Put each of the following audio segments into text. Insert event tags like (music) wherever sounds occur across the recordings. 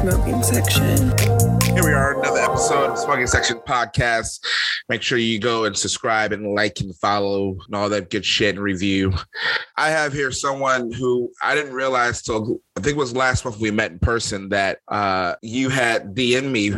smoking section. Here we are, another episode of Smoking Section Podcast. Make sure you go and subscribe and like and follow and all that good shit and review. I have here someone who I didn't realize till I think it was last month we met in person that uh, you had DM me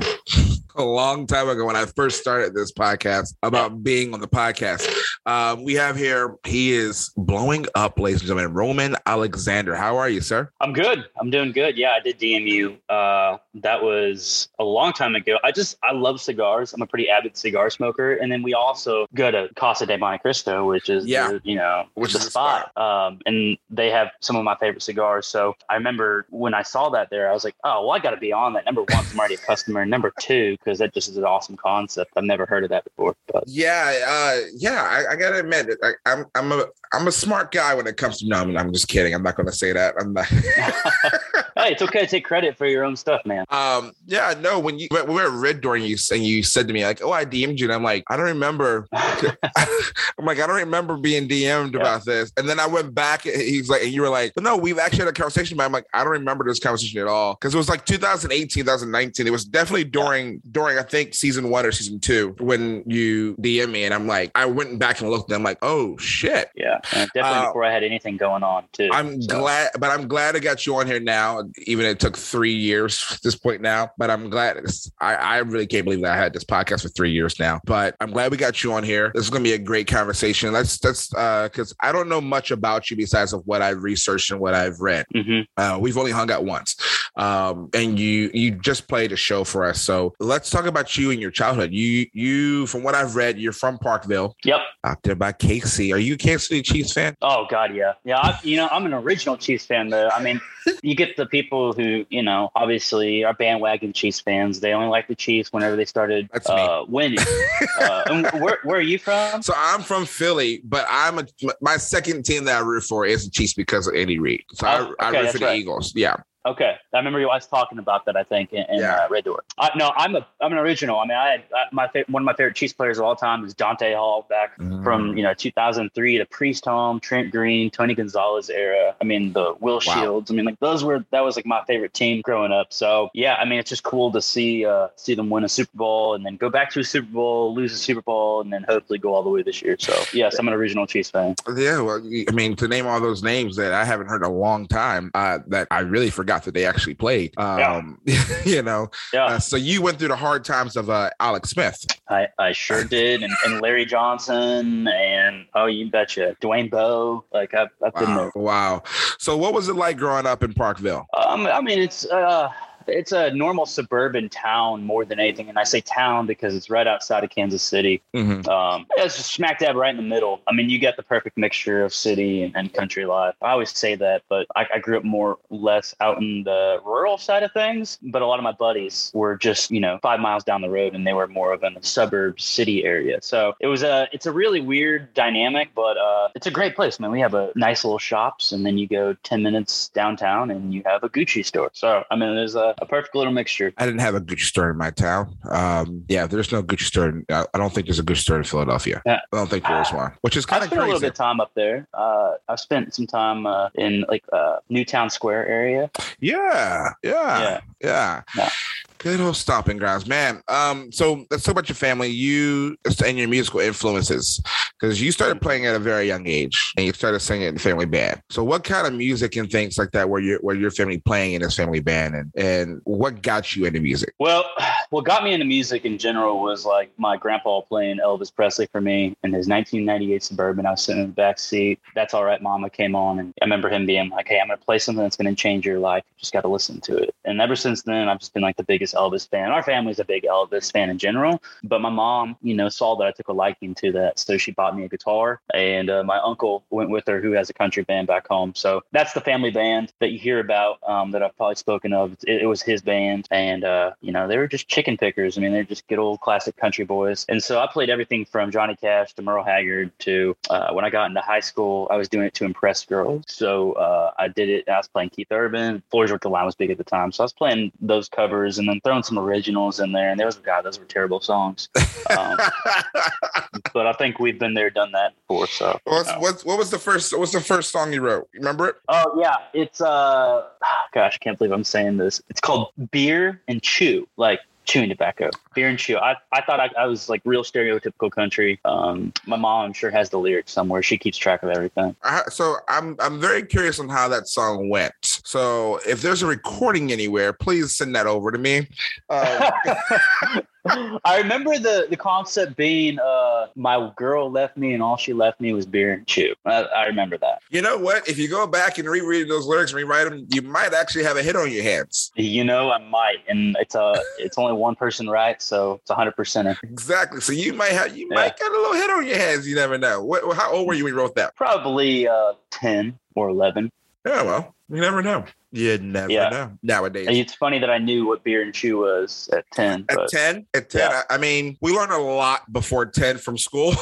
a long time ago when I first started this podcast about being on the podcast. Um, we have here, he is blowing up, ladies and gentlemen, Roman Alexander. How are you, sir? I'm good. I'm doing good. Yeah, I did DM you. Uh, that was a long time ago. I just, I love cigars. I'm a pretty avid cigar smoker. And then we also go to Casa de Monte Cristo, which is, Yeah. the, you know, Which the is the spot. Um, and they have some of my favorite cigars. So I remember when I saw that there, I was like, oh, well, I got to be on that. Number one, I'm already a customer. Number two, because that just is an awesome concept. I've never heard of that before. But Yeah, uh, yeah. I, I gotta admit, it. I, I'm I'm a I'm a smart guy when it comes to. No, I'm, I'm just kidding. I'm not gonna say that. I'm not. (laughs) (laughs) hey, it's okay to take credit for your own stuff, man. um, yeah, no. When you when we were at Red Door and you and you said to me like, "Oh, I DM'd you," and I'm like, I don't remember. (laughs) (laughs) I'm like, I don't remember being DM'd Yeah. about this. And then I went back. and He's like, and you were like, but no, we've actually had a conversation. But I'm like, I don't remember this conversation at all because it was like 2018, 2019. It was definitely during during I think season one or season two when you DM me, and I'm like, I went back and looked, and I'm like, oh shit. Yeah, and definitely Uh, before I had anything going on, too. I'm So- glad, but I'm glad I got you on here now. Even it took three years (laughs) at this point now, but I'm glad. I I really can't believe that I had this podcast for three years now. But I'm glad we got you on here. This is going to be a great conversation. Let's let's uh because I don't know much about you besides of what I've researched and what I've read. Mhm. Uh, we've only hung out once, um, and you you just played a show for us. So let's talk about you and your childhood. You you from what I've read, you're from Parkville, Yep. out there by KC. Are you a Kansas City Chiefs fan? Oh God, yeah, yeah. I, you know, I'm an original Chiefs fan, though. I mean, you get the people who, you know, obviously are bandwagon Chiefs fans. They only like the Chiefs whenever they started uh, winning. (laughs) uh, where, where are you from? So I'm from Philly, but I'm a my second team that I root for is the Chiefs because of Andy Reid. So Oh, I, okay, I root for the right. Eagles. Yeah. Okay, I remember you always talking about that. I think in, in Yeah. uh, Red Door. Uh, no, I'm a I'm an original. I mean, I had uh, my fa- one of my favorite Chiefs players of all time is Dante Hall back Mm. from you know 2003 to Priest Holmes, Trent Green, Tony Gonzalez era. I mean, the Will Shields. I mean, like those were that was like my favorite team growing up. So yeah, I mean, it's just cool to see uh, see them win a Super Bowl and then go back to a Super Bowl, lose a Super Bowl, and then hopefully go all the way this year. So yes, I'm an original Chiefs fan. Yeah, well, I mean, to name all those names that I haven't heard in a long time, uh, that I really forgot that they actually played. Um, (laughs) you know, Yeah, uh, so you went through the hard times of uh, Alex Smith. I, I sure (laughs) did, and, and Larry Johnson, and oh, you betcha, Dwayne Bowe. Like I've, I've been Wow, there. wow. So, what was it like growing up in Parkville? Um, I mean, it's uh, it's a normal suburban town more than anything, and I say town because it's right outside of Kansas City. Mhm. Um, it's just smack dab right in the middle. I mean, you get the perfect mixture of city and, and country life. I always say that, but I, I grew up more or less out in the rural side of things. But a lot of my buddies were just, you know, five miles down the road, and they were more of in the suburb city area. So it was a, it's a really weird dynamic, but uh, it's a great place, man. We have a nice little shops, and then you go ten minutes downtown, and you have a Gucci store. So I mean, there's a, a perfect little mixture. I didn't have a Gucci store in my town. Um, yeah, there's no Gucci store. In, I I don't think there's a Gucci store in Philadelphia. Yeah. I don't think there is one, which is kind of spent a little bit of time up there. Uh, I've spent some time uh, in like uh, Newtown Square area. Yeah, yeah, Yeah. yeah. Yeah. Good old stomping grounds, man. Um, so let's talk about your family, you and your musical influences, because you started playing at a very young age, and you started singing in the family band. So, what kind of music and things like that were your were your family playing in this family band, and and what got you into music? Well, what got me into music in general was like my grandpa playing Elvis Presley for me in his 1998 Suburban. I was sitting in the back seat. That's all right, Mama came on, and I remember him being like, "Hey, I'm gonna play something that's gonna change your life. You just got to listen to it." And ever since then, I've just been like the biggest Elvis fan. Our family's a big Elvis fan in general, but my mom, you know, saw that I took a liking to that, so she bought me a guitar, and uh, my uncle went with her, who has a country band back home. So that's the family band that you hear about um, that I've probably spoken of. It, it was his band, and uh, you know, they were just chicken pickers. I mean, they're just good old classic country boys. And so I played everything from Johnny Cash to Merle Haggard to uh, when I got into high school, I was doing it to impress girls. So uh, I did it. I was playing Keith Urban. Floors Work the Line was big at the time, so I was playing those covers and then throwing some originals in there. And there was God, those were terrible songs. Um, (laughs) but I think we've been there, done that before. So what's, what's, what was the first what's the first song you wrote? Remember it? Oh yeah, it's uh, (sighs) gosh, I can't believe I'm saying this. It's called Beer and Chew, like chewing tobacco, beer and chew. I, I thought I, I was like real stereotypical country. Um, my mom, I'm sure, has the lyrics somewhere. She keeps track of everything. Uh, so I'm I'm very curious on how that song went. So if there's a recording anywhere, please send that over to me. Um, (laughs) (laughs) I remember the the concept being uh, my girl left me and all she left me was beer and chew. I, I, remember that. You know what? If you go back and reread those lyrics and rewrite them, you might actually have a hit on your hands. You know, I might, and it's a uh, it's only one person right, so it's a hundred percent. Exactly. So you might have you yeah. might get a little hit on your hands. You never know. What, how old were you when you wrote that? Probably uh, ten or eleven. Yeah, well, you never know. You never yeah. know nowadays. It's funny that I knew what beer and chew was at 10. At 10? At 10. Yeah. I mean, we learned a lot before 10 from school.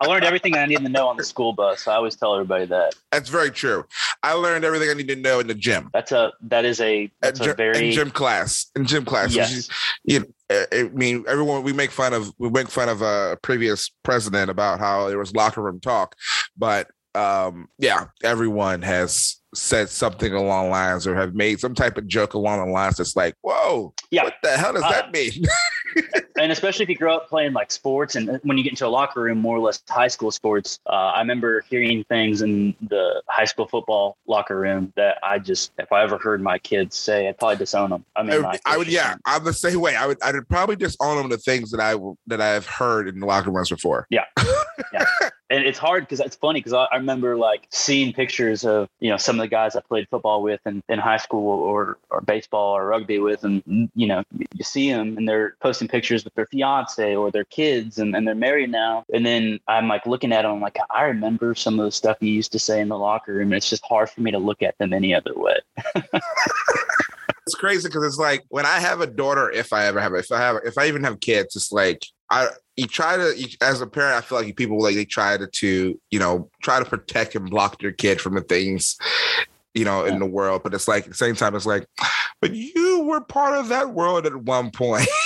I learned everything I needed to know on the school bus. I always tell everybody that. That's very true. I learned everything I need to know in the gym. That's a that is a that's At, a very in gym class. In gym class. Yes. You, eh, eh, I mean, everyone we make fun of we make fun of a previous president about how there was locker room talk, but um, yeah, everyone has said something along lines or have made some type of joke along the lines that's like, whoa, yeah. what the hell does uh, that mean? (laughs) and especially if you grow up playing like sports and when you get into a locker room, more or less high school sports, uh, I remember hearing things in the high school football locker room that I just, if I ever heard my kids say, I'd probably disown them. I mean, I, I would, yeah, I'm the same way. I would, I would probably disown them the things that I, that I've heard in the locker rooms before. Yeah. (laughs) yeah and it's hard because it's funny because I, I, remember like seeing pictures of you know some of the guys I played football with in, in high school or or baseball or rugby with, and you know you, you see them and they're posting pictures with their fiance or their kids, and, and they're married now. And then I'm like looking at them like I remember some of the stuff you used to say in the locker room. And it's just hard for me to look at them any other way. (laughs) it's crazy because it's like when I have a daughter, if I ever have, if I have, if I even have kids, it's like I you try to you, as a parent, I feel like people like they try to, to you know try to protect and block their kid from the things you know in the world, but it's like at the same time it's like, (sighs) but you were part of that world at one point. (laughs)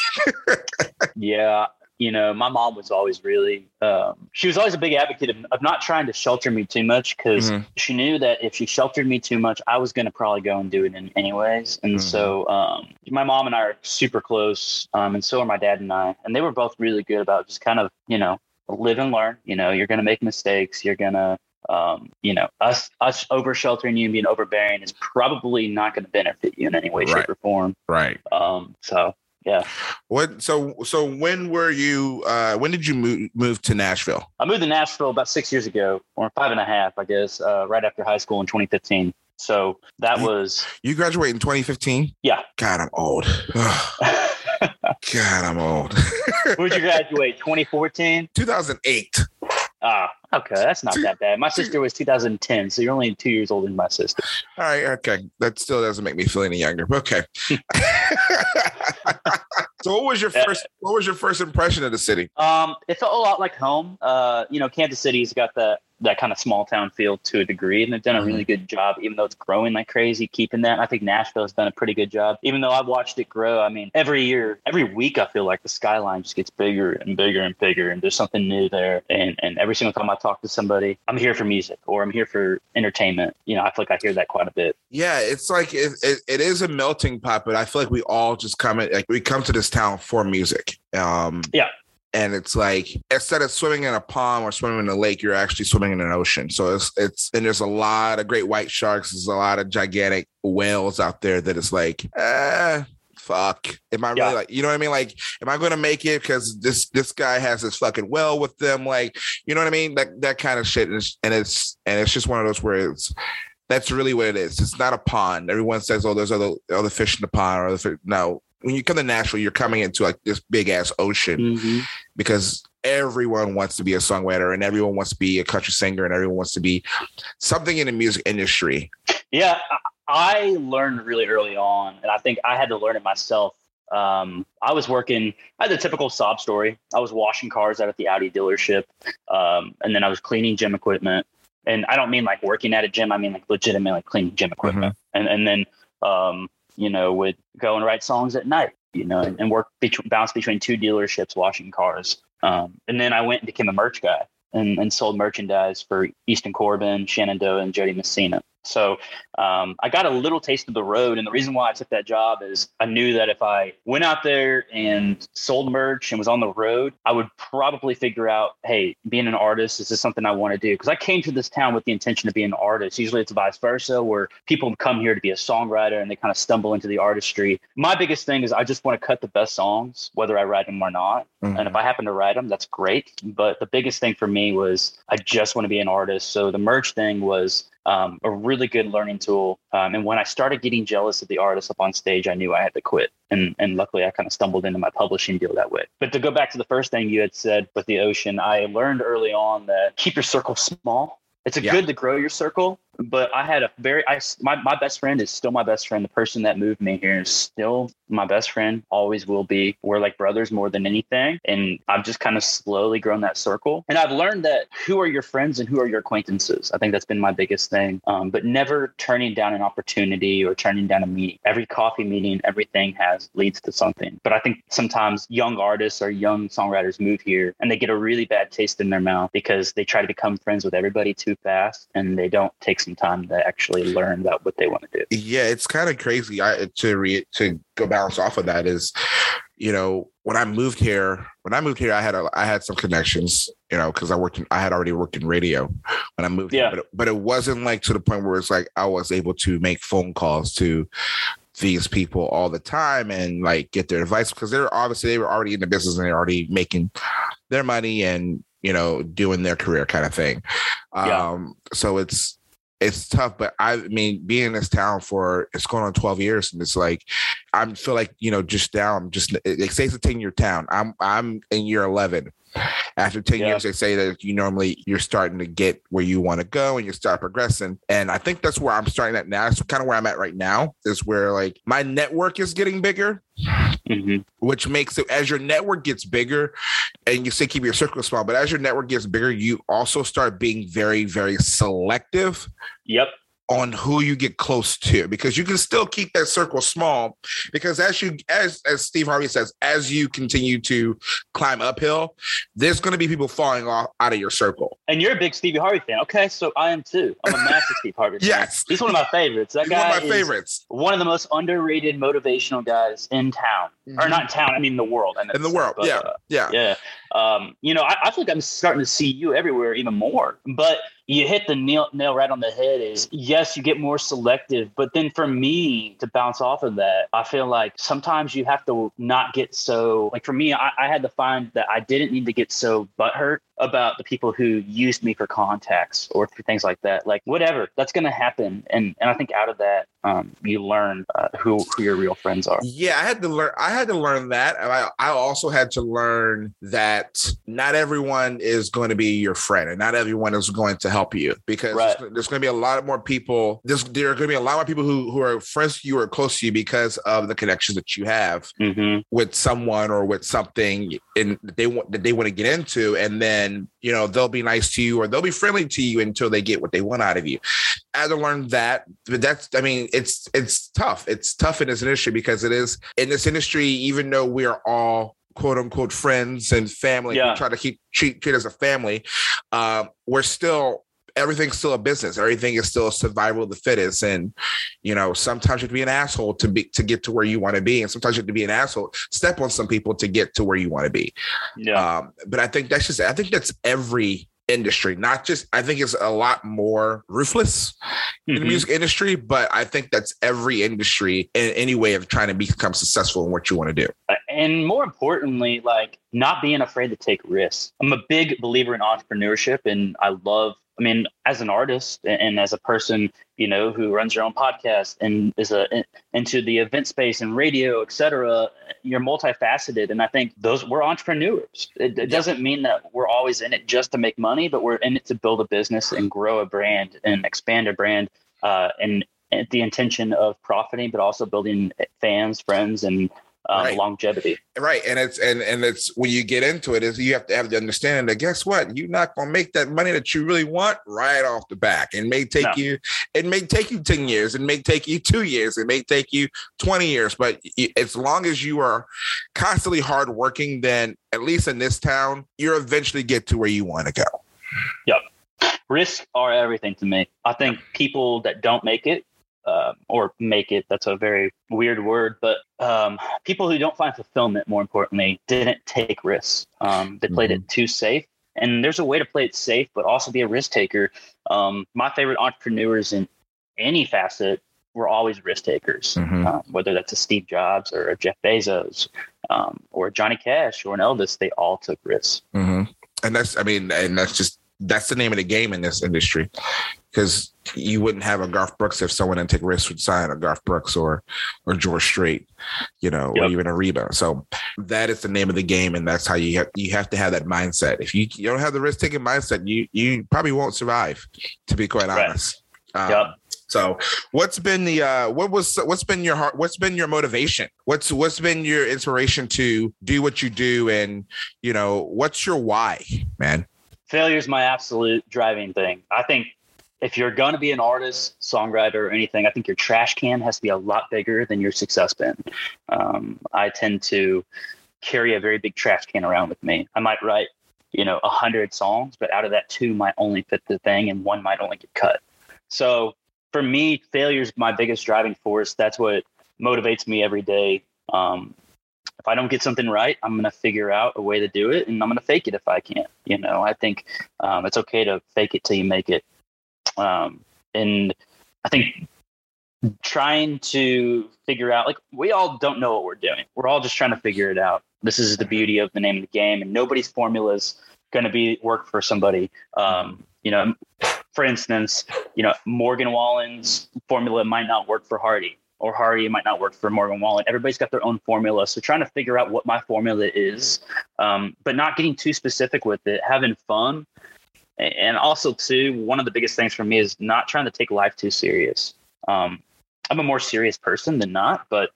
yeah, you know, my mom was always really, um, she was always a big advocate of, of, not trying to shelter me too much because mm-hmm. she knew that if she sheltered me too much, I was going to probably go and do it in anyways. And mm-hmm. so, um, my mom and I are super close, um, and so are my dad and I. And they were both really good about just kind of, you know, live and learn. You know, you're going to make mistakes. You're going to, um, you know, us us over sheltering you and being overbearing is probably not going to benefit you in any way, right. shape, or form. Right. Um, so yeah. What? So so when were you? Uh, when did you move move to Nashville? I moved to Nashville about six years ago, or five and a half, I guess, uh, right after high school in 2015. So that you, was. You graduated in 2015. Yeah. God, I'm old. (laughs) God, I'm old. Where'd you (laughs) graduate? 2014. 2008. Ah, okay, that's not that bad. My sister was 2010, so you're only two years older than my sister. All right, okay, that still doesn't make me feel any younger. Okay. (laughs) so, what was your first? What was your first impression of the city? Um, it felt a lot like home. Uh, you know, Kansas City's got that that kind of small town feel to a degree, and they've done a really mm-hmm. good job, even though it's growing like crazy, keeping that. I think Nashville has done a pretty good job, even though I've watched it grow. I mean, every year, every week, I feel like the skyline just gets bigger and bigger and bigger, and there's something new there. And and every single time I talk to somebody, I'm here for music or I'm here for entertainment. You know, I feel like I hear that quite a bit. Yeah, it's like it, it, it is a melting pot, but I feel like we all just come like we come to this town for music. Um, yeah and it's like instead of swimming in a pond or swimming in a lake, you're actually swimming in an ocean. So it's it's and there's a lot of great white sharks. There's a lot of gigantic whales out there that it's like, eh, fuck. Am I really yeah. like, you know what I mean? Like, am I going to make it because this this guy has this fucking well with them? Like, you know what I mean? That that kind of shit. And it's and it's, and it's just one of those where it's that's really what it is. It's not a pond. Everyone says, "Oh, there's other other fish in the pond." Or other fish. no, when you come to Nashville, you're coming into like this big ass ocean mm-hmm. because everyone wants to be a songwriter and everyone wants to be a country singer and everyone wants to be something in the music industry. Yeah, I learned really early on, and I think I had to learn it myself. Um, I was working, I had the typical sob story. I was washing cars out at the Audi dealership, um, and then I was cleaning gym equipment. And I don't mean like working at a gym, I mean like legitimately like cleaning gym equipment. Mm-hmm. And and then um, you know, would go and write songs at night, you know, and, and work bounce between two dealerships washing cars. Um, and then I went and became a merch guy and, and sold merchandise for Easton Corbin, Shenandoah, and Jo Dee Messina. So um, I got a little taste of the road. And the reason why I took that job is I knew that if I went out there and sold merch and was on the road, I would probably figure out, hey, being an artist, is this something I want to do? Because I came to this town with the intention of being an artist. Usually it's vice versa, where people come here to be a songwriter and they kind of stumble into the artistry. My biggest thing is I just want to cut the best songs, whether I write them or not. Mm-hmm. And if I happen to write them, that's great. But the biggest thing for me was I just want to be an artist. So the merch thing was um, a really good learning tool. Um, and when I started getting jealous of the artists up on stage, I knew I had to quit. And, and luckily, I kind of stumbled into my publishing deal that way. But to go back to the first thing you had said with the ocean, I learned early on that keep your circle small. It's a yeah. good to grow your circle, but I had a very I my, my best friend is still my best friend. The person that moved me here is still my best friend, always will be. We're like brothers more than anything. And I've just kind of slowly grown that circle. And I've learned that who are your friends and who are your acquaintances. I think that's been my biggest thing. Um, but never turning down an opportunity or turning down a meeting. Every coffee meeting, everything has leads to something. But I think sometimes young artists or young songwriters move here and they get a really bad taste in their mouth because they try to become friends with everybody too fast and they don't take some time to actually learn about what they want to do. Yeah, it's kind of crazy. I to re- to go bounce off of that is, you know, when I moved here, when I moved here, I had a, I had some connections, you know, because I worked in, I had already worked in radio when I moved. Yeah. Here, but, it, but it wasn't like to the point where it's like I was able to make phone calls to these people all the time and like get their advice because they're obviously they were already in the business and they're already making their money and you know doing their career kind of thing. Yeah. Um, so it's it's tough, but I mean, being in this town for it's going on 12 years, and it's like I feel like you know, just now I'm just it says a 10 year town. I'm I'm in year 11. After 10 yeah. years, they say that you normally you're starting to get where you want to go and you start progressing. And I think that's where I'm starting at now. That's kind of where I'm at right now, is where like my network is getting bigger. Mm-hmm. Which makes it as your network gets bigger, and you say keep your circle small, but as your network gets bigger, you also start being very, very selective. Yep on who you get close to because you can still keep that circle small because as you as as Steve Harvey says as you continue to climb uphill there's going to be people falling off out of your circle. And you're a big Stevie Harvey fan. Okay so I am too. I'm a massive (laughs) Steve Harvey fan. Yes. He's one of my favorites. That he's guy one of my favorites. one of the most underrated motivational guys in town. Mm-hmm. or not in town I mean the world in the world but, yeah uh, yeah. yeah. Um you know I, I feel like I'm starting to see you everywhere even more but you hit the nail, nail right on the head is yes you get more selective but then for me to bounce off of that i feel like sometimes you have to not get so like for me i, I had to find that i didn't need to get so butthurt about the people who used me for contacts or for things like that. Like whatever, that's going to happen. And and I think out of that, um, you learn uh, who who your real friends are. Yeah, I had to learn. I had to learn that. I I also had to learn that not everyone is going to be your friend, and not everyone is going to help you because right. there's, there's, going to be a lot more people. There's there are going to be a lot more people who who are friends to you or close to you because of the connections that you have mm-hmm. with someone or with something in that they want that they want to get into, and then and you know they'll be nice to you or they'll be friendly to you until they get what they want out of you. I had to learn that, but that's I mean it's it's tough. It's tough in this industry because it is in this industry. Even though we are all quote unquote friends and family, yeah. we try to keep treat treat as a family. Um, we're still everything's still a business. Everything is still survival of the fittest. And, you know, sometimes you have to be an asshole to be to get to where you want to be. And sometimes you have to be an asshole, step on some people to get to where you want to be. Yeah. Um, but I think that's just I think that's every industry not just i think it's a lot more ruthless mm-hmm. in the mm-hmm. music industry but i think that's every industry in any way of trying to become successful in what you want to do uh, and more importantly like not being afraid to take risks i'm a big believer in entrepreneurship and i love I mean, as an artist and as a person, you know, who runs your own podcast and is a in, into the event space and radio, et cetera, you're multifaceted. And I think those we're entrepreneurs. It, it doesn't mean that we're always in it just to make money, but we're in it to build a business and grow a brand and expand a brand. Uh, and, and the intention of profiting, but also building fans, friends, and um, right. longevity. Right, and it's and and it's when you get into it is you have to have the understanding that guess what you're not going to make that money that you really want right off the back. It may take no. you it may take you ten years, it may take you two years, it may take you twenty years, but as long as you are constantly hardworking, then at least in this town, you eventually get to where you want to go. Yep. Risks are everything to me. I think people that don't make it uh, or make it. That's a very weird word, but um, people who don't find fulfillment, more importantly, didn't take risks. Um, they played mm-hmm. it too safe. And there's a way to play it safe, but also be a risk taker. Um, my favorite entrepreneurs in any facet were always risk takers, mm-hmm. Um, whether that's a Steve Jobs or a Jeff Bezos um, or Johnny Cash or an Elvis. They all took risks. Mm-hmm. And that's, I mean, and that's just that's the name of the game in this industry because you wouldn't have a Garth Brooks if someone didn't take risks would sign a Garth Brooks or or George Strait, you know, yep. or even a Reba. So that is the name of the game, and that's how you have you have to have that mindset. If you, you don't have the risk taking mindset, you you probably won't survive. To be quite right. honest. Um, yep. So, what's been the uh, what was what's been your heart? What's been your motivation? What's what's been your inspiration to do what you do? And you know, what's your why, man? Failure is my absolute driving thing. I think if you're going to be an artist, songwriter, or anything, I think your trash can has to be a lot bigger than your success bin. Um, I tend to carry a very big trash can around with me. I might write, you know, a hundred songs, but out of that, two might only fit the thing, and one might only get cut. So for me, failure is my biggest driving force. That's what motivates me every day. Um, if I don't get something right, I'm going to figure out a way to do it, and I'm going to fake it if I can't. You know, I think um, it's okay to fake it till you make it. Um, and I think trying to figure out, like, we all don't know what we're doing. We're all just trying to figure it out. This is the beauty of the name of the game, and nobody's formula is going to be work for somebody. Um, you know, for instance, you know, Morgan Wallen's formula might not work for Hardy or Hardy might not work for Morgan Wallen. Everybody's got their own formula. So trying to figure out what my formula is, um, but not getting too specific with it, having fun and also too one of the biggest things for me is not trying to take life too serious. Um, i'm a more serious person than not but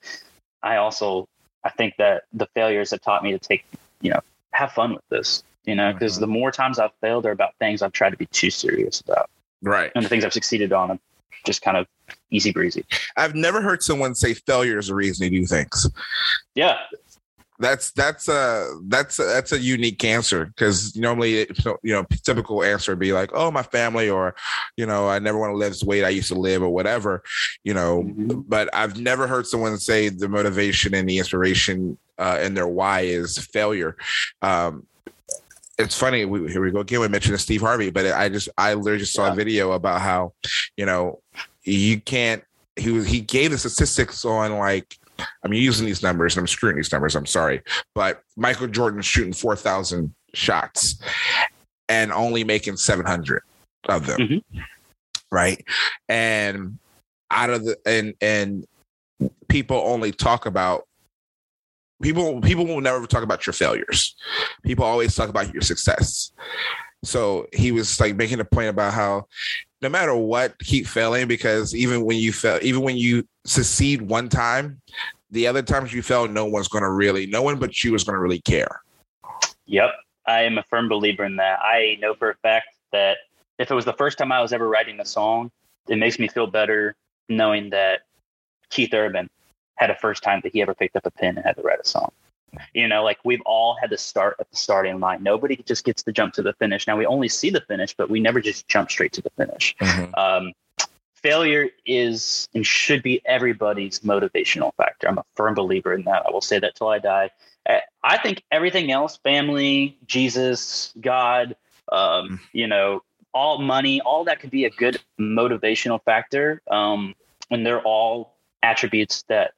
i also i think that the failures have taught me to take you know have fun with this you know because mm-hmm. the more times i've failed are about things i've tried to be too serious about. Right. And the things i've succeeded on are just kind of easy breezy. I've never heard someone say failure is a reason to do things. Yeah that's that's a that's a, that's a unique answer because normally you know typical answer would be like oh my family or you know I never want to live way I used to live or whatever you know mm-hmm. but I've never heard someone say the motivation and the inspiration uh, and their why is failure. Um, it's funny. We, here we go again. We mentioned Steve Harvey, but I just I literally just saw yeah. a video about how you know you can't. He was he gave the statistics on like I'm using these numbers and I'm screwing these numbers. I'm sorry, but Michael Jordan shooting four thousand shots and only making seven hundred of them, mm-hmm. right? And out of the and and people only talk about people people will never talk about your failures. People always talk about your success. So he was like making a point about how no matter what, keep failing because even when you fail, even when you succeed one time, the other times you fail, no one's going to really, no one but you is going to really care. Yep. I am a firm believer in that. I know for a fact that if it was the first time I was ever writing a song, it makes me feel better knowing that Keith Urban had a first time that he ever picked up a pen and had to write a song. You know, like we've all had to start at the starting line. Nobody just gets to jump to the finish. Now we only see the finish, but we never just jump straight to the finish. Mm-hmm. Um, failure is and should be everybody's motivational factor. I'm a firm believer in that. I will say that till I die. I think everything else, family, Jesus, God, um, mm. you know, all money, all that could be a good motivational factor. Um, and they're all attributes that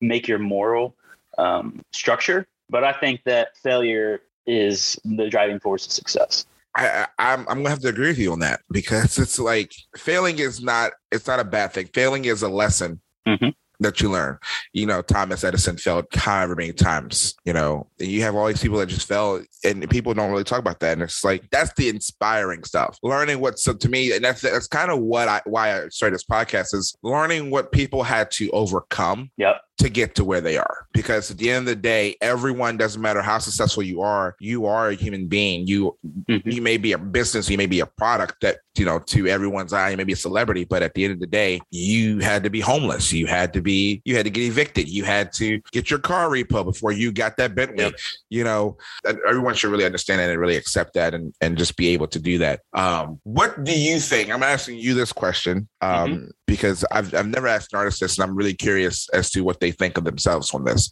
make your moral um, structure. But I think that failure is the driving force of success. I, I'm I'm gonna have to agree with you on that because it's like failing is not it's not a bad thing. Failing is a lesson mm-hmm. that you learn. You know, Thomas Edison failed however many times. You know, and you have all these people that just fell, and people don't really talk about that. And it's like that's the inspiring stuff. Learning what so to me, and that's that's kind of what I why I started this podcast is learning what people had to overcome. Yep to get to where they are. Because at the end of the day, everyone doesn't matter how successful you are, you are a human being. You mm-hmm. you may be a business, you may be a product that you know to everyone's eye, you may be a celebrity, but at the end of the day, you had to be homeless. You had to be you had to get evicted. You had to get your car repo before you got that Bentley. Yep. You know, everyone should really understand that and really accept that and, and just be able to do that. Um, what do you think? I'm asking you this question um, mm-hmm. Because I've, I've never asked an artist this, and I'm really curious as to what they think of themselves on this.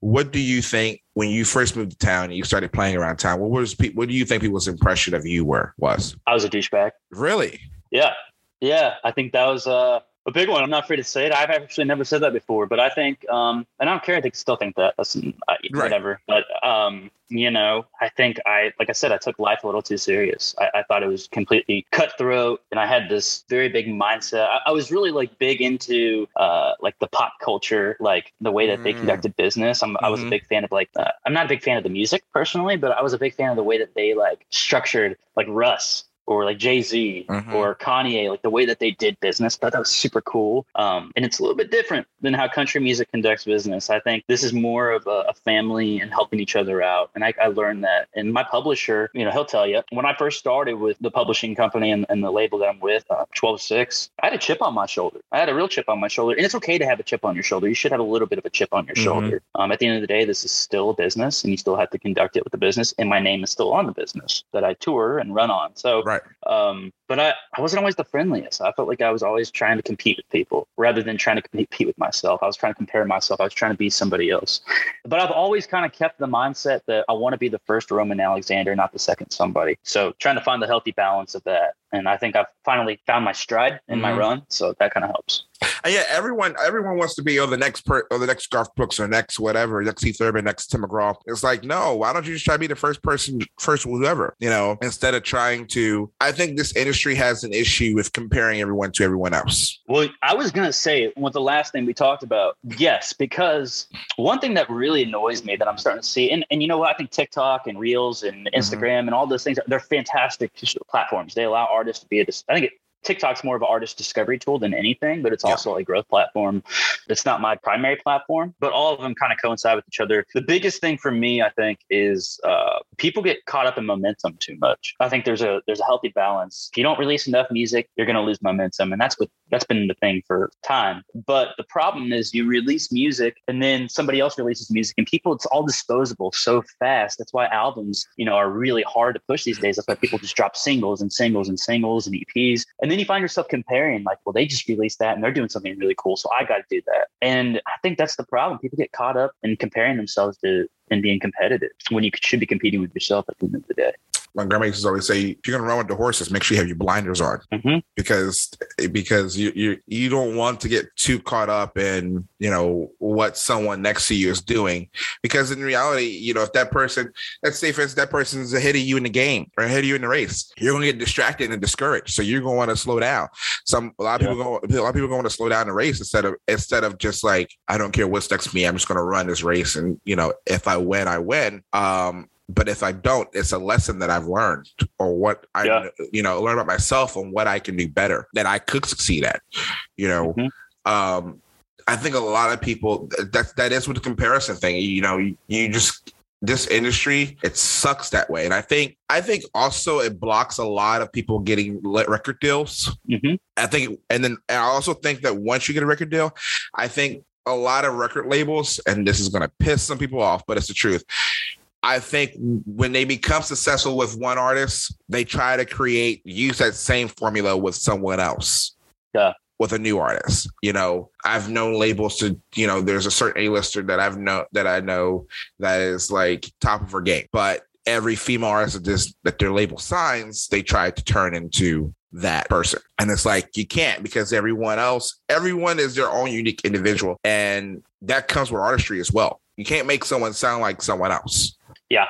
What do you think when you first moved to town and you started playing around town? What was what do you think people's impression of you were was? I was a douchebag. Really? Yeah, yeah. I think that was uh, a big one. I'm not afraid to say it. I've actually never said that before, but I think, um, and I don't care. I think still think that. That's uh, whatever. Right. But um, you know, I think I, like I said, I took life a little too serious. I, I thought it was completely cutthroat, and I had this very big mindset. I, I was really like big into uh, like the pop culture, like the way that mm. they conducted business. I'm, mm-hmm. I was a mm-hmm. big fan of like. Uh, I'm not a big fan of the music personally, but I was a big fan of the way that they like structured like Russ or like Jay Z mm-hmm. or Kanye, like the way that they did business. I thought that was super cool. Um, and it's a little bit different than how country music conducts business. I think this is more of a, a family and helping each other out. And I, I, learned that. And my publisher, you know, he'll tell you when I first started with the publishing company and, and the label that I'm with, uh, 12 6, I had a chip on my shoulder. I had a real chip on my shoulder. And it's okay to have a chip on your shoulder. You should have a little bit of a chip on your mm-hmm. shoulder. Um, at the end of the day, this is still a business and you still have to conduct it with the business. And my name is still on the business that I tour and run on. So, right. Um, but I, I wasn't always the friendliest. I felt like I was always trying to compete with people rather than trying to compete with myself. I was trying to compare myself. I was trying to be somebody else. But I've always kind of kept the mindset that I want to be the first Roman Alexander, not the second somebody. So trying to find the healthy balance of that. And I think I've finally found my stride in mm-hmm. my run. So that kind of helps. And yeah, everyone everyone wants to be oh the next per or the next Garth Brooks or next whatever, next Keith Urban, next Tim McGraw. It's like, no, why don't you just try to be the first person, first whoever, you know, instead of trying to I think this industry has an issue with comparing everyone to everyone else. Well, I was gonna say with the last thing we talked about, yes, because one thing that really annoys me that I'm starting to see, and, and you know what, I think TikTok and Reels and mm-hmm. Instagram mm-hmm. and all those things, they're fantastic platforms. They allow artists to be a I think it TikTok's more of an artist discovery tool than anything, but it's yeah. also a growth platform. It's not my primary platform, but all of them kind of coincide with each other. The biggest thing for me, I think, is uh, people get caught up in momentum too much. I think there's a there's a healthy balance. If you don't release enough music, you're going to lose momentum, and that's what that's been the thing for time. But the problem is you release music, and then somebody else releases music, and people it's all disposable so fast. That's why albums, you know, are really hard to push these days. That's why people just drop singles and singles and singles and EPs, and and then you find yourself comparing, like, well, they just released that and they're doing something really cool. So I got to do that. And I think that's the problem. People get caught up in comparing themselves to and being competitive when you should be competing with yourself at the end of the day my grandma used to always say, if you're gonna run with the horses, make sure you have your blinders on mm-hmm. because because you you you don't want to get too caught up in you know what someone next to you is doing because in reality, you know, if that person, let's say for instance, that person's ahead of you in the game or ahead of you in the race, you're gonna get distracted and discouraged. So you're gonna want to slow down. Some a lot of yeah. people go a lot of people going to slow down the race instead of instead of just like I don't care what's next to me, I'm just gonna run this race and you know if I win, I win. Um, but if I don't, it's a lesson that I've learned or what I, yeah. you know, learn about myself and what I can do better that I could succeed at, you know. Mm-hmm. Um, I think a lot of people that that is with the comparison thing. You know, you, you just this industry it sucks that way, and I think I think also it blocks a lot of people getting record deals. Mm-hmm. I think, and then I also think that once you get a record deal, I think a lot of record labels, and this is going to piss some people off, but it's the truth. I think when they become successful with one artist, they try to create use that same formula with someone else. Yeah. With a new artist. You know, I've known labels to, you know, there's a certain A-lister that I've know that I know that is like top of her game. But every female artist that this that their label signs, they try to turn into that person. And it's like you can't because everyone else, everyone is their own unique individual. And that comes with artistry as well. You can't make someone sound like someone else. Yeah,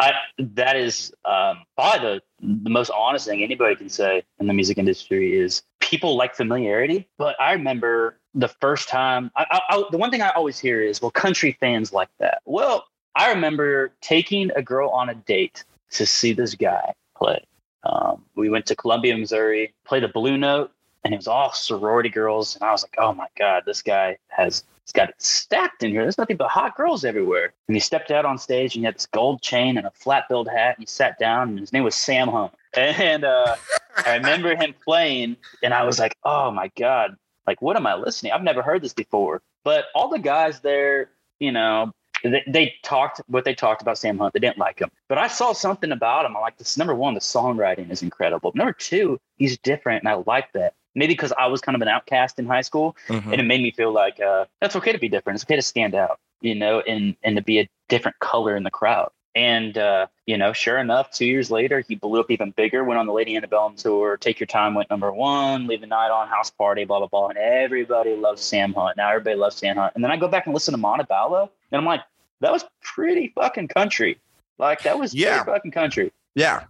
I, that is um, probably the the most honest thing anybody can say in the music industry is people like familiarity. But I remember the first time. I, I, I, the one thing I always hear is, "Well, country fans like that." Well, I remember taking a girl on a date to see this guy play. Um, we went to Columbia, Missouri, played a blue note, and it was all sorority girls. And I was like, oh my God, this guy has he's got it stacked in here. There's nothing but hot girls everywhere. And he stepped out on stage and he had this gold chain and a flat billed hat. And he sat down and his name was Sam Hunt. (laughs) And uh, I remember him playing and I was like, oh my God, like, what am I listening? I've never heard this before. But all the guys there, you know, they, they, talked what they talked about Sam Hunt. They didn't like him, but I saw something about him. I like this. Number one, the songwriting is incredible. Number two, he's different, and I like that. Maybe because I was kind of an outcast in high school, mm-hmm. and it made me feel like uh, that's okay to be different. It's okay to stand out, you know, and and to be a different color in the crowd. And uh, you know, sure enough, two years later, he blew up even bigger. Went on the Lady Antebellum tour. Take Your Time went number one. Leave the Night on House Party. Blah blah blah. And everybody loves Sam Hunt. Now everybody loves Sam Hunt. And then I go back and listen to Montevallo, and I'm like, that was pretty fucking country. Like that was yeah fucking country. Yeah,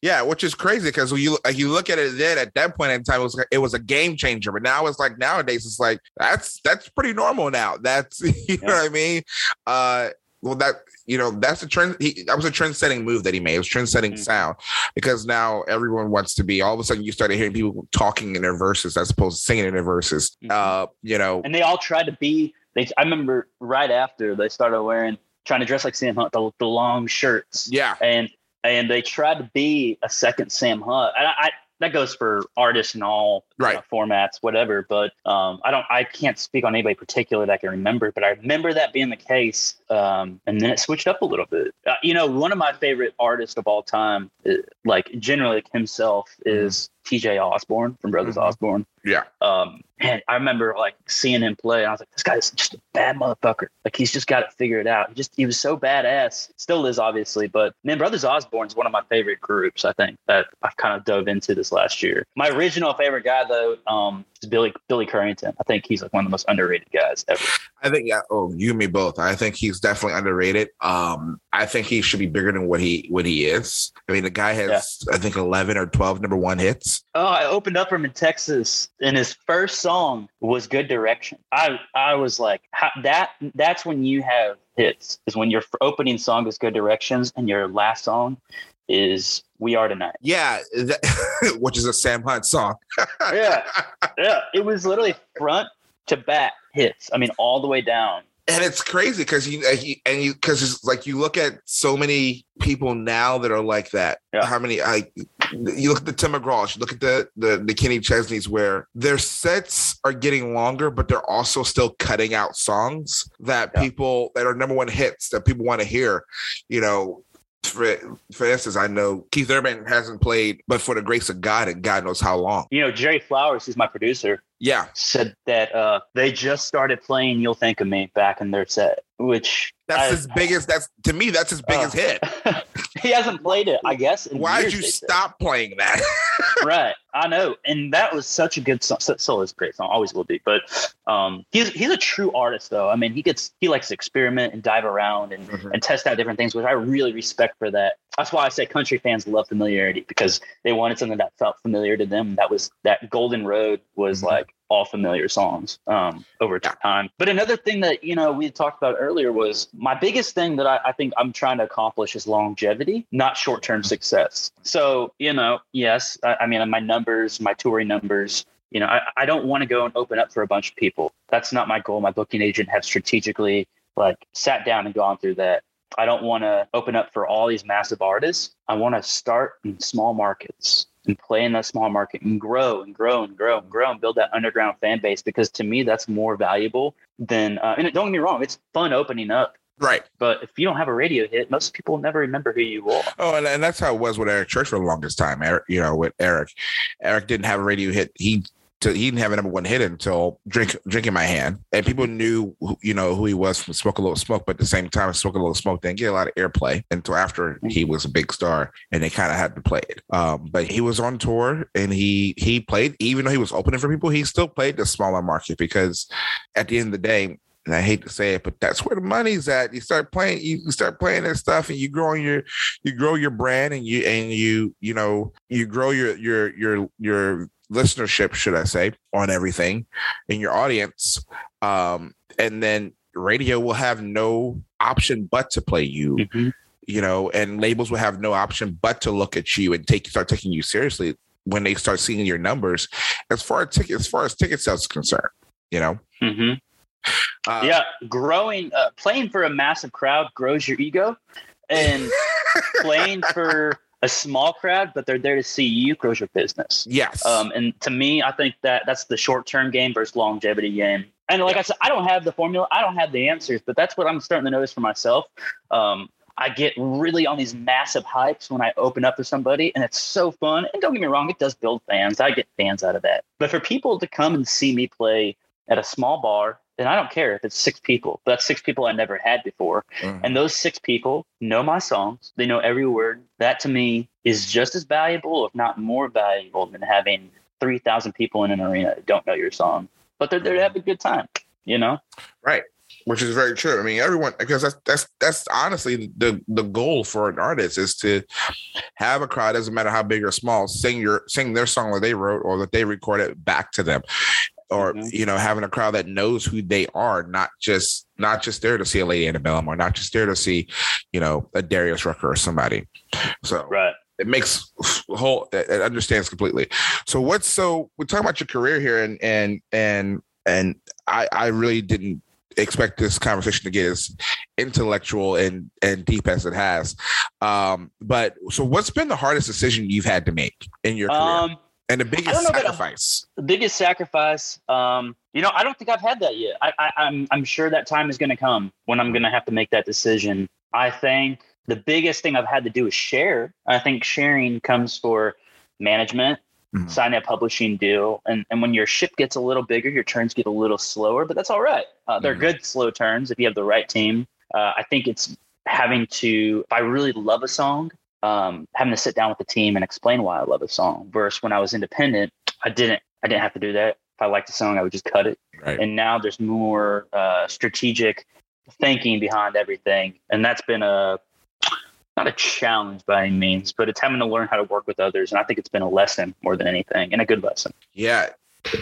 yeah, which is crazy because when you you look at it then at that point in time, it was it was a game changer. But now it's like nowadays it's like that's that's pretty normal now. That's (laughs) you yeah. know what I mean. Uh, well that you know that's a trend he, that was a trend setting move that he made it was trend setting mm-hmm. sound because now everyone wants to be all of a sudden you started hearing people talking in their verses as opposed to singing in their verses mm-hmm. uh you know and they all tried to be they i remember right after they started wearing trying to dress like sam hunt the, the long shirts yeah and and they tried to be a second sam hunt. I, I that goes for artists and all right. uh, formats, whatever. But um, I don't, I can't speak on anybody particular that I can remember. But I remember that being the case, um, and then it switched up a little bit. Uh, you know, one of my favorite artists of all time, uh, like generally himself, mm-hmm. is TJ Osborne from Brothers mm-hmm. Osborne. Yeah. Um, and I remember like seeing him play, and I was like, this guy's just a bad motherfucker. Like he's just got it figured out. He just he was so badass. Still is obviously, but man, Brothers Osborne is one of my favorite groups. I think that I've kind of dove into this last year. My original favorite guy though, um, is Billy Billy Currington. I think he's like one of the most underrated guys ever. I think yeah. Oh, you and me both. I think he's definitely underrated. Um, I think he should be bigger than what he what he is. I mean, the guy has yeah. I think eleven or twelve number one hits. Oh, I opened up for him in Texas, and his first song was "Good Direction." I I was like, that that's when you have hits is when your opening song is "Good Directions" and your last song is "We Are Tonight." Yeah, that, (laughs) which is a Sam Hunt song. (laughs) yeah, yeah, it was literally front to back hits. I mean, all the way down. And it's crazy because uh, you and you because it's like you look at so many people now that are like that. Yeah. How many? I you look at the Tim McGraws, you look at the the the Kenny Chesneys, where their sets are getting longer, but they're also still cutting out songs that yeah. people that are number one hits that people want to hear. You know, for for instance, I know Keith Urban hasn't played, but for the grace of God and God knows how long. You know, Jerry Flowers, who's my producer, yeah, said that uh, they just started playing "You'll Think of Me" back in their set, which that's I, his biggest. That's to me, that's his biggest uh, hit. (laughs) he hasn't played it, I guess. Why did you stop playing that? (laughs) right, I know, and that was such a good song. Soul is a great song, always will be. But um, he's he's a true artist, though. I mean, he gets he likes to experiment and dive around and mm-hmm. and test out different things, which I really respect for that. That's why I say country fans love familiarity because they wanted something that felt familiar to them. That was that Golden Road was mm-hmm. like all familiar songs um, over time. But another thing that you know we talked about earlier was my biggest thing that I, I think I'm trying to accomplish is longevity, not short term success. So you know, yes, I, I mean my numbers, my touring numbers. You know, I, I don't want to go and open up for a bunch of people. That's not my goal. My booking agent have strategically like sat down and gone through that. I don't want to open up for all these massive artists. I want to start in small markets and play in that small market and grow and grow and grow and grow and build that underground fan base because to me that's more valuable than uh, and don't get me wrong it's fun opening up. Right. But if you don't have a radio hit most people never remember who you are. Oh and, and that's how it was with eric church for the longest time eric you know with eric. Eric didn't have a radio hit. He to, he didn't have a number one hit until drink drinking my hand, and people knew who, you know who he was from Smoke a Little Smoke, but at the same time, Smoke a Little Smoke didn't get a lot of airplay until after he was a big star, and they kind of had to play it. Um, but he was on tour, and he he played even though he was opening for people, he still played the smaller market because at the end of the day, and I hate to say it, but that's where the money's at. You start playing, you start playing that stuff, and you grow your, you grow your brand, and you and you, you know, you grow your your your your listenership, should I say, on everything in your audience. Um, and then radio will have no option but to play you. Mm-hmm. You know, and labels will have no option but to look at you and take start taking you seriously when they start seeing your numbers as far as ticket as far as ticket sales is concerned. You know. Mm-hmm. Uh, yeah, growing, uh, playing for a massive crowd grows your ego, and playing for a small crowd, but they're there to see you grow your business. Yes. Um, and to me, I think that that's the short term game versus longevity game. And like yeah. I said, I don't have the formula, I don't have the answers, but that's what I'm starting to notice for myself. Um, I get really on these massive hypes when I open up to somebody, and it's so fun. And don't get me wrong, it does build fans. I get fans out of that. But for people to come and see me play at a small bar and I don't care if it's six people, but that's six people I never had before. Mm-hmm. And those six people know my songs, they know every word. That to me is just as valuable, if not more valuable, than having 3,000 people in an arena that don't know your song, but they're there to have a good time, you know? Right. Which is very true. I mean, everyone because that's that's that's honestly the the goal for an artist is to have a crowd, doesn't matter how big or small, sing your sing their song that they wrote or that they recorded back to them or mm-hmm. you know having a crowd that knows who they are not just not just there to see a lady antebellum or not just there to see you know a darius rucker or somebody. So right. it makes whole it understands completely. So what's so we're talking about your career here and and and and i i really didn't expect this conversation to get as intellectual and and deep as it has. Um but so what's been the hardest decision you've had to make in your career? Um, and the biggest sacrifice. The biggest sacrifice. Um, you know, I don't think I've had that yet. I, I, I'm I'm sure that time is going to come when I'm going to have to make that decision. I think the biggest thing I've had to do is share. I think sharing comes for management, mm-hmm. sign a publishing deal, and and when your ship gets a little bigger, your turns get a little slower, but that's all right. Uh, they're mm-hmm. good slow turns if you have the right team. Uh, I think it's having to. If I really love a song, um, having to sit down with the team and explain why I love a song. Versus when I was independent, I didn't I didn't have to do that. If I liked a song, I would just cut it. Right. And now there's more uh, strategic thinking behind everything, and that's been a not a challenge by any means, but it's having to learn how to work with others. And I think it's been a lesson more than anything, and a good lesson. Yeah,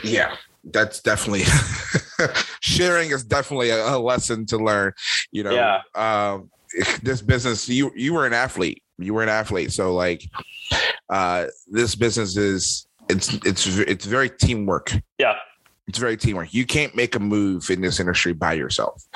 yeah, that's definitely (laughs) sharing is definitely a, a, lesson to learn. You know, yeah. Um, (laughs) this business, you you were an athlete. You were an athlete. So like uh this business is it's it's it's very teamwork. Yeah. It's very teamwork. You can't make a move in this industry by yourself.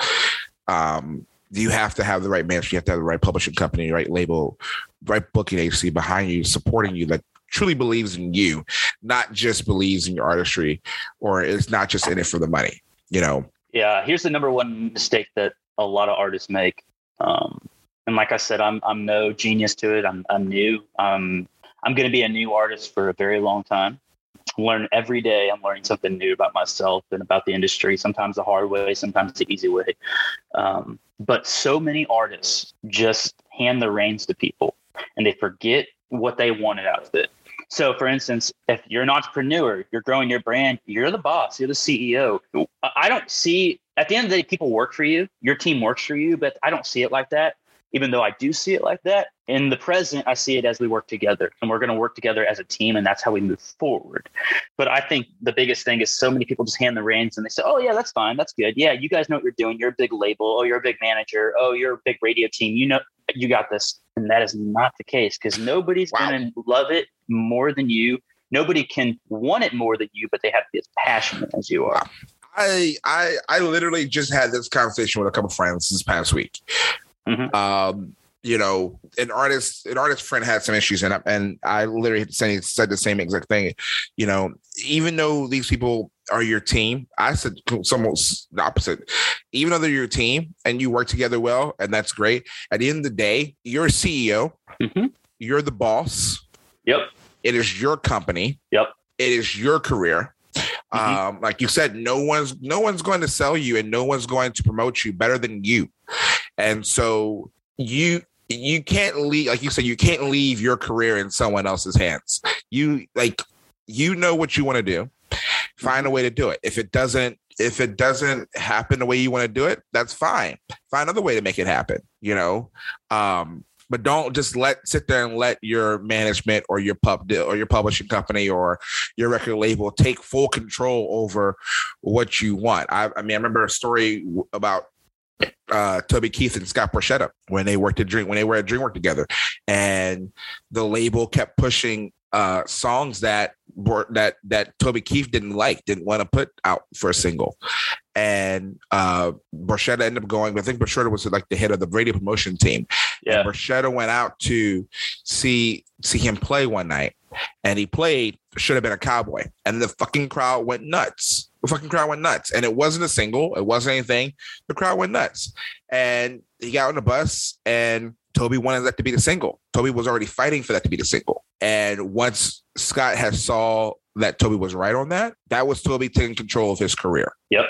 Um you have to have the right manager you have to have the right publishing company right label right booking agency behind you supporting you that truly believes in you not just believes in your artistry or it's not just in it for the money you know? Yeah. Here's the number one mistake that a lot of artists make um, and like I said, I'm I'm no genius to it. I'm I'm new. Um, I'm going to be a new artist for a very long time. Learn every day. I'm learning something new about myself and about the industry. Sometimes the hard way, sometimes the easy way. Um, but so many artists just hand the reins to people, and they forget what they wanted out of it. So, for instance, if you're an entrepreneur, you're growing your brand, you're the boss, you're the CEO. I don't see at the end of the day, people work for you, your team works for you, but I don't see it like that even though I do see it like that. In the present, I see it as we work together and we're going to work together as a team and that's how we move forward. But I think the biggest thing is so many people just hand the reins and they say, oh, yeah, that's fine. That's good. Yeah, you guys know what you're doing. You're a big label. Oh, you're a big manager. Oh, you're a big radio team. You know, you got this. And that is not the case because nobody's wow. going to love it more than you. Nobody can want it more than you, but they have to be as passionate as you are. I I I literally just had this conversation with a couple friends this past week. Mm-hmm. Um, you know, an artist, an artist friend had some issues, and I, and I literally said, said the same exact thing. You know, even though these people are your team, I said almost the opposite. Even though they're your team and you work together well, and that's great. At the end of the day, you're a CEO. Mm-hmm. You're the boss. Yep. It is your company. Yep. It is your career. Mm-hmm. Um, like you said, no one's no one's going to sell you, and no one's going to promote you better than you. And so you you can't leave like you said you can't leave your career in someone else's hands. You like you know what you want to do. Find a way to do it. If it doesn't if it doesn't happen the way you want to do it, that's fine. Find another way to make it happen, you know. Um but don't just let sit there and let your management or your pub or your publishing company or your record label take full control over what you want. I, I mean, I remember a story about uh, Toby Keith and Scott Borchetta when they worked at Dream when they were at DreamWorks together, and the label kept pushing uh, songs that were that that Toby Keith didn't like, didn't want to put out for a single. And uh Borchetta ended up going, I think Borchetta was like the head of the radio promotion team. Yeah. And Borchetta went out to see see him play one night, and he played should have been a cowboy, and the fucking crowd went nuts. The fucking crowd went nuts, and it wasn't a single, it wasn't anything. The crowd went nuts, and he got on the bus, and Toby wanted that to be the single. Toby was already fighting for that to be the single, and once Scott had saw that Toby was right on that, that was Toby taking control of his career. Yep.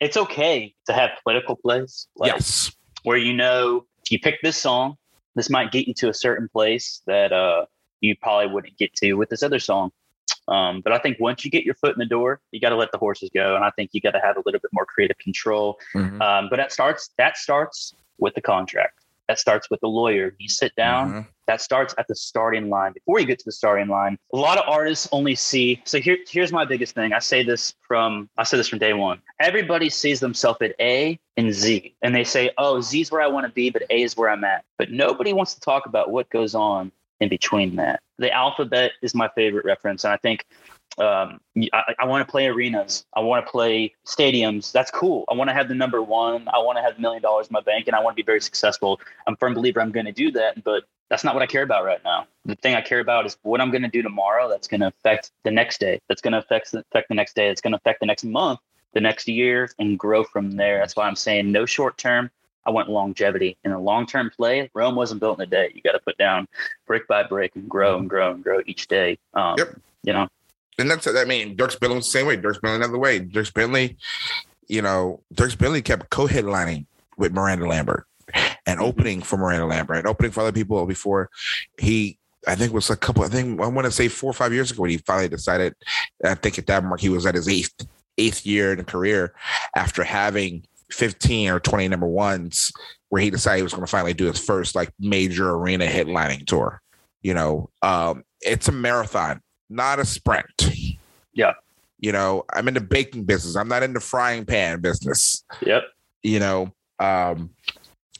It's okay to have political plays. Like, yes, where you know if you pick this song, this might get you to a certain place that uh, you probably wouldn't get to with this other song. Um, but I think once you get your foot in the door, you got to let the horses go, and I think you got to have a little bit more creative control. Mhm. Um, but that starts that starts with the contract. That starts with the lawyer. You sit down. Mhm. That starts at the starting line. Before you get to the starting line, a lot of artists only see. So here, here's my biggest thing. I say this from I say this from day one. Everybody sees themselves at A and Z, and they say, "Oh, Z is where I want to be, but A is where I'm at." But nobody wants to talk about what goes on in between that. The alphabet is my favorite reference, and I think um, I, I want to play arenas. I want to play stadiums. That's cool. I want to have the number one. I want to have a million dollars in my bank, and I want to be very successful. I'm a firm believer I'm going to do that, but that's not what I care about right now. The thing I care about is what I'm going to do tomorrow. That's going to affect the next day. That's going to affect affect the next day. It's going to affect the next month, the next year, and grow from there. That's why I'm saying no short term. I want longevity. In a long term play, Rome wasn't built in a day. You got to put down brick by brick and grow and grow and grow each day. Um, Yep. You know, And that's I mean, Dierks Bentley was the same way. Dierks Bentley another way. Dierks Bentley, you know, Dierks Bentley kept co-headlining with Miranda Lambert and opening for Miranda Lambert and opening for other people before he I think it was a couple I think I want to say four or five years ago when he finally decided I think at that mark he was at his eighth eighth year in a career after having 15 or 20 number ones where he decided he was going to finally do his first like major arena headlining tour. You know, um, it's a marathon, not a sprint. Yeah. You know, I'm in the baking business. I'm not in the frying pan business. yep. You know, um,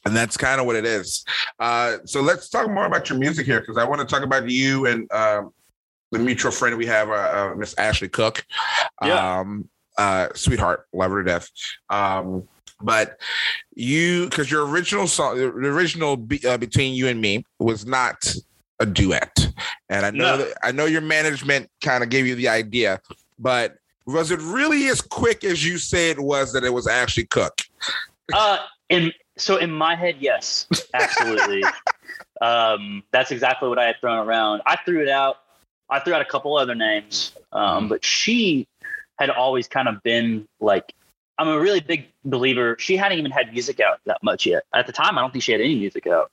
and that's kind of what it is. Uh, so let's talk more about your music here because I want to talk about you and um, the mutual friend we have, uh, uh, Miss Ashley Cooke. Yeah. Um, uh, sweetheart, love her to death. Um, but you, because your original song, the original be, uh, between you and me was not a duet, and I know No. that I know your management kind of gave you the idea, but was it really as quick as you say it was that it was actually Cooke? Uh, in so in my head, yes, absolutely. (laughs) um, that's exactly what I had thrown around. I threw it out. I threw out a couple other names, um, but she had always kind of been like. I'm a really big believer. She hadn't even had music out that much yet. At the time, I don't think she had any music out.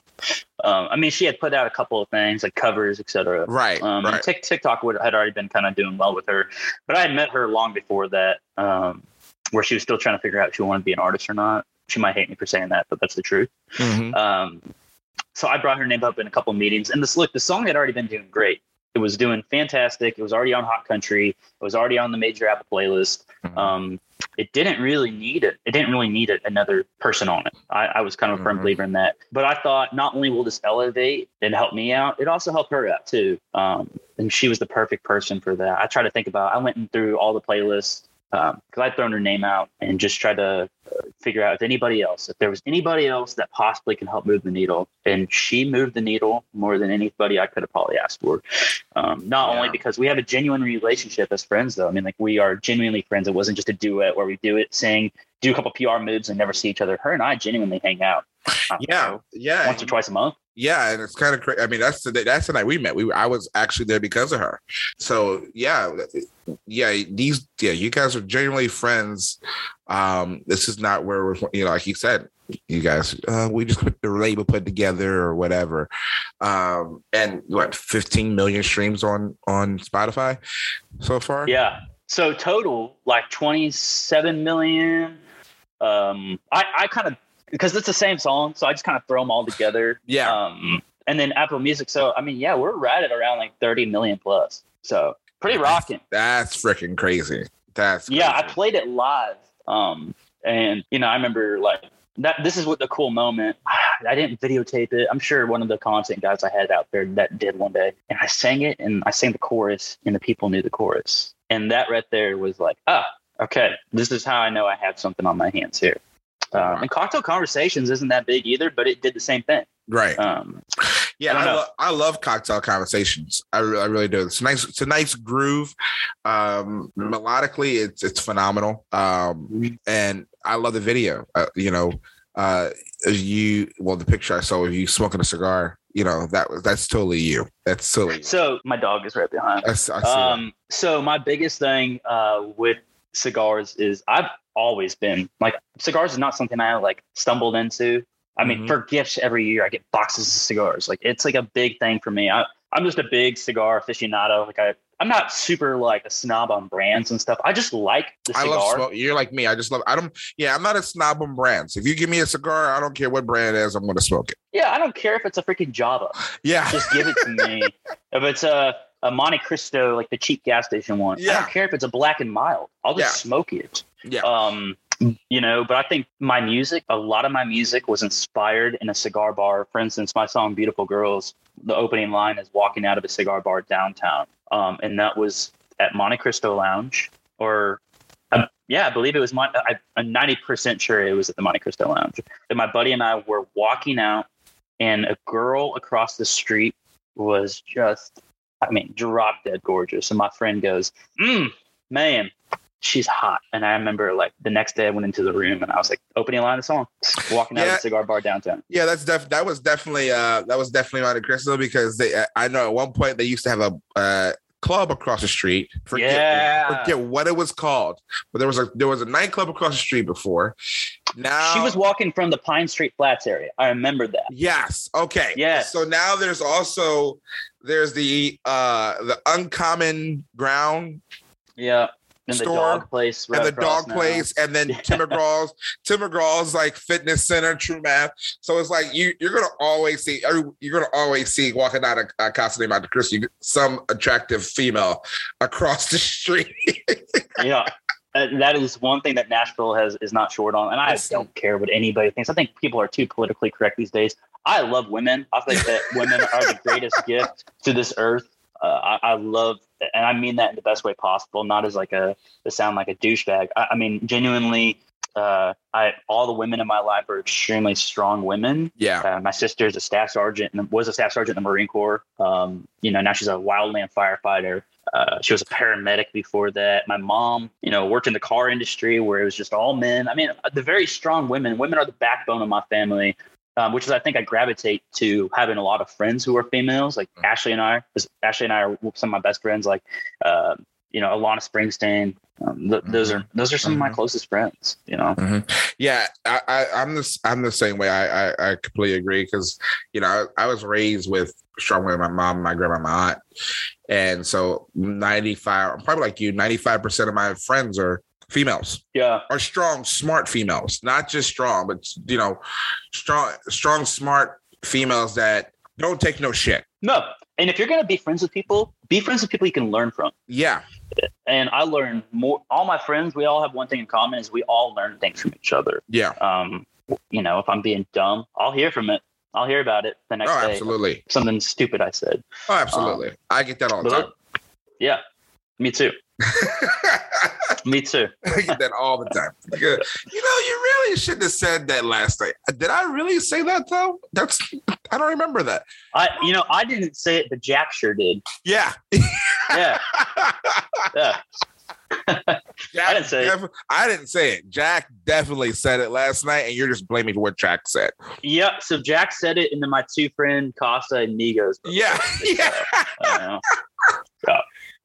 Um, I mean, she had put out a couple of things like covers, etc. Right, Um, and right. Tik TikTok would, had already been kind of doing well with her, but I had met her long before that, um, where she was still trying to figure out if she wanted to be an artist or not. She might hate me for saying that, but that's the truth. Mhm. Um, so I brought her name up in a couple of meetings, and this look, the song had already been doing great. It was doing fantastic. It was already on Hot Country. It was already on the major Apple playlist. Mhm. Um, it didn't really need it. It didn't really need it, another person on it. I, I was kind of a firm Mhm. believer in that. But I thought not only will this elevate and help me out, it also helped her out too. Um, and she was the perfect person for that. I tried to think about. I went through all the playlists because I'd thrown her name out and just tried to uh, figure out if anybody else, if there was anybody else that possibly can help move the needle. And she moved the needle more than anybody I could have probably asked for. Um, not Yeah. only because we have a genuine relationship as friends, though. I mean, like we are genuinely friends. It wasn't just a duet where we do it, sing, do a couple PR moves, and never see each other. Her and I genuinely hang out. I Yeah, yeah, once or twice a month. yeah, and it's kind of crazy. I mean, that's the day, that's the night we met. We I was actually there because of her. So yeah, yeah, these yeah, you guys are genuinely friends. Um, this is not where we're you know, like you said, you guys, uh, we just put the label put together or whatever. Um, and what 15 million streams on on Spotify so far? Yeah. So total, like 27 million. Um, I, I kind of, because it's the same song, so I just kind of throw them all together. Yeah. Um, and then Apple Music. So, I mean, yeah, we're right at around like 30 million plus. So pretty rocking. That's freaking crazy. That's Yeah, I played it live. Um, and you know, I remember like that this is what the cool moment. (sighs) I didn't videotape it. I'm sure one of the content guys I had out there that did one day, and I sang it, and I sang the chorus, and the people knew the chorus, and that right there was like, ah, okay, this is how I know I have something on my hands here. Um, and cocktail conversations isn't that big either, but it did the same thing. Right. Um, yeah, I I, lo- I love cocktail conversations. I, re- I really do. It's a nice. It's a nice groove. Um, melodically, it's it's phenomenal. Um, and I love the video. Uh, you know, uh, you well, the picture I saw of you smoking a cigar. You know, that was that's totally you. That's totally. You. so my dog is right behind. I, s- I see that. Um, so my biggest thing uh, with cigars is I've always been like cigars is not something I like stumbled into. I mean, Mhm. for gifts every year, I get boxes of cigars. Like it's like a big thing for me. I, I'm just a big cigar aficionado. Like I, I'm not super like a snob on brands and stuff. I just like the I cigar. love smoke. You're like me. I just love. I don't. Yeah, I'm not a snob on brands. If you give me a cigar, I don't care what brand it is. I'm going to smoke it. yeah, I don't care if it's a freaking Java. Yeah. Just give it to me. (laughs) If it's a a Montecristo, like the cheap gas station one, Yeah. I don't care if it's a black and mild. I'll just Yeah. smoke it. Yeah. um you know but i think my music a lot of my music was inspired in a cigar bar for instance my song beautiful girls the opening line is walking out of a cigar bar downtown um and that was at montecristo lounge or uh, yeah i believe it was my I, i'm 90% sure it was at the montecristo lounge and my buddy and i were walking out and a girl across the street was just i mean drop dead gorgeous and my friend goes mm, man she's hot. And I remember like the next day I went into the room and I was like opening line of song, walking out Yeah. of the cigar bar downtown. Yeah, that's def- that was definitely uh that was definitely Montecristo because they I know at one point they used to have a uh club across the street. Forget, Yeah. forget what it was called, but there was a there was a nightclub across the street before. Now She was walking from the Pine Street Flats area. I remember that. Yes. Okay. Yes. So now there's also there's the uh the uncommon ground Yeah. And the Store dog place. right and the dog now. place, and then Tim McGraw's Tim McGraw's like fitness center, True Math. So it's like you you're gonna always see every, you're gonna always see walking out of uh, Casa de Montecristo some attractive female across the street. (laughs) yeah. That is one thing that Nashville has is not short on, and I don't care what anybody thinks. I think people are too politically correct these days. I love women. I think that women are the greatest gift to this earth. Uh, I, I love, and I mean that in the best way possible, not as like a to sound like a douchebag. I, I mean genuinely. Uh, I all the women in my life are extremely strong women. yeah. Uh, my sister is a staff sergeant and was a staff sergeant in the Marine Corps. Um, you know, now she's a wildland firefighter. Uh, she was a paramedic before that. My mom, you know, worked in the car industry where it was just all men. I mean, the very strong women. Women are the backbone of my family, um, which is I think I gravitate to having a lot of friends who are females. Like Mhm. Ashley and I, Ashley and I are some of my best friends. Like, uh, you know, Alana Springsteen. Um, th- Those are those are some of my Mhm. closest friends. You know. Yeah, I, I, I'm the I'm the same way. I I, I completely agree because you know I, I was raised with strong with my mom, my grandma, my aunt, and so 95, probably like you, 95 percent of my friends are females, Yeah. are strong, smart females, not just strong, but you know, strong, strong, smart females that don't take no shit. No. And if you're gonna be friends with people, be friends with people you can learn from. Yeah, and I learned more. All my friends, we all have one thing in common: is we all learn things from each other. yeah, Um, you know, if I'm being dumb, I'll hear from it. I'll hear about it the next oh, day. absolutely, Something stupid I said. oh, absolutely. I get that all the time. yeah, me too. (laughs) Me too. (laughs) I get that all the time. Good. Uh, you know, you really shouldn't have said that last night. Uh, did I really say that though? That's I don't remember that. I, you know, I didn't say it, but Jack sure did. Yeah. Yeah, (laughs) yeah. Jack I didn't say it. I didn't say it. Jack definitely said it last night, and you're just blaming for what Jack said. Yep. So Jack said it, and then my two friend Costa and Migos. Yeah, yeah, I don't know.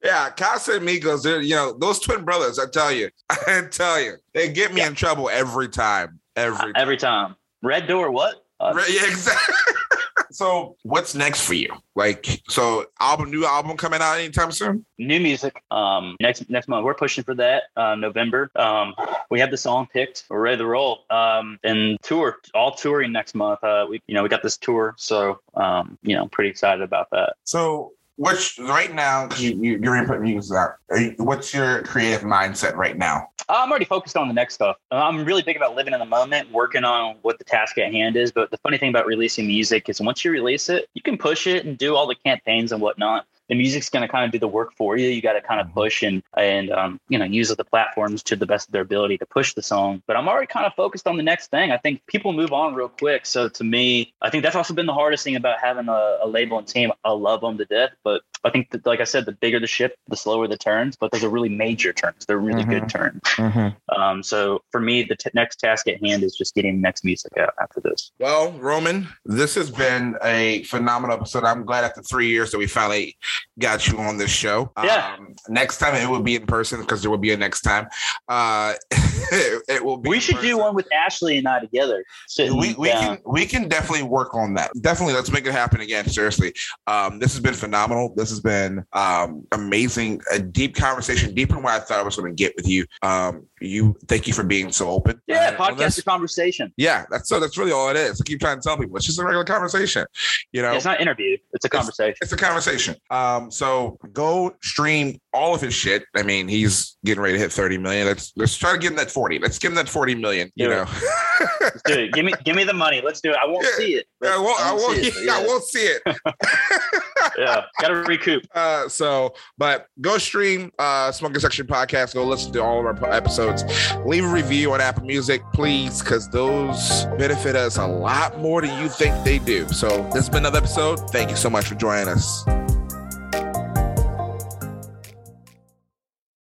Yeah. Casa Amigos, they're you know those twin brothers. I tell you, (laughs) I tell you, they get me in trouble every time. Every Every time. Red door. What? Uh, Right, yeah, exactly. (laughs) so, what's next for you? Like, so album, new album coming out anytime soon? new music um next next month we're pushing for that uh november um we have the song picked we're ready to roll um and tour all touring next month uh we you know we got this tour so um you know pretty excited about that So, which right now, you, you, you're input music out, what's your creative mindset right now? Uh, I'm already focused on the next stuff. Uh, I'm really big about living in the moment, working on what the task at hand is. But the funny thing about releasing music is once you release it, you can push it and do all the campaigns and whatnot the music's going to kind of do the work for you. You got to kind of mm-hmm. push and and um, you know use the platforms to the best of their ability to push the song. But I'm already kind of focused on the next thing. I think people move on real quick. So to me, I think that's also been the hardest thing about having a, a label and team. I love them to death, but I think that, like I said, the bigger the ship, the slower the turns. But those are really major turns. They're really mm-hmm. good turns. Mm-hmm. Um, so for me, the t- next task at hand is just getting next music out after this. Well, Roman, this has been a phenomenal episode. I'm glad after three years that we finally got you on this show. Yeah. Um, next time it will be in person because there will be a next time. Uh, it, (laughs) it, will be. We should do one with Ashley and I together. We we can we can definitely work on that. Definitely, let's make it happen again. Seriously, um, this has been phenomenal. This has been um, amazing. A deep conversation, deeper than what I thought I was going to get with you. Um, you thank you for being so open. Yeah, uh, podcast conversation. Yeah, that's so. That's really all it is. I keep trying to tell people it's just a regular conversation. You know, it's not interview. It's a conversation. It's, it's a conversation. Um, so go stream all of his shit. I mean, he's getting ready to hit 30 million. Let's let's try to give him that 40. Let's give him that 40 million. You do know, let's do it. Give me give me the money. Let's do it. I won't yeah. see it. I won't. I won't. See it, yeah. I won't see it. (laughs) (laughs) yeah, gotta recoup. Uh, so, but go stream uh Smoking Section podcast. Go listen to all of our episodes. Leave a review on Apple Music, please, because those benefit us a lot more than you think they do. So, this has been another episode. Thank you so much for joining us.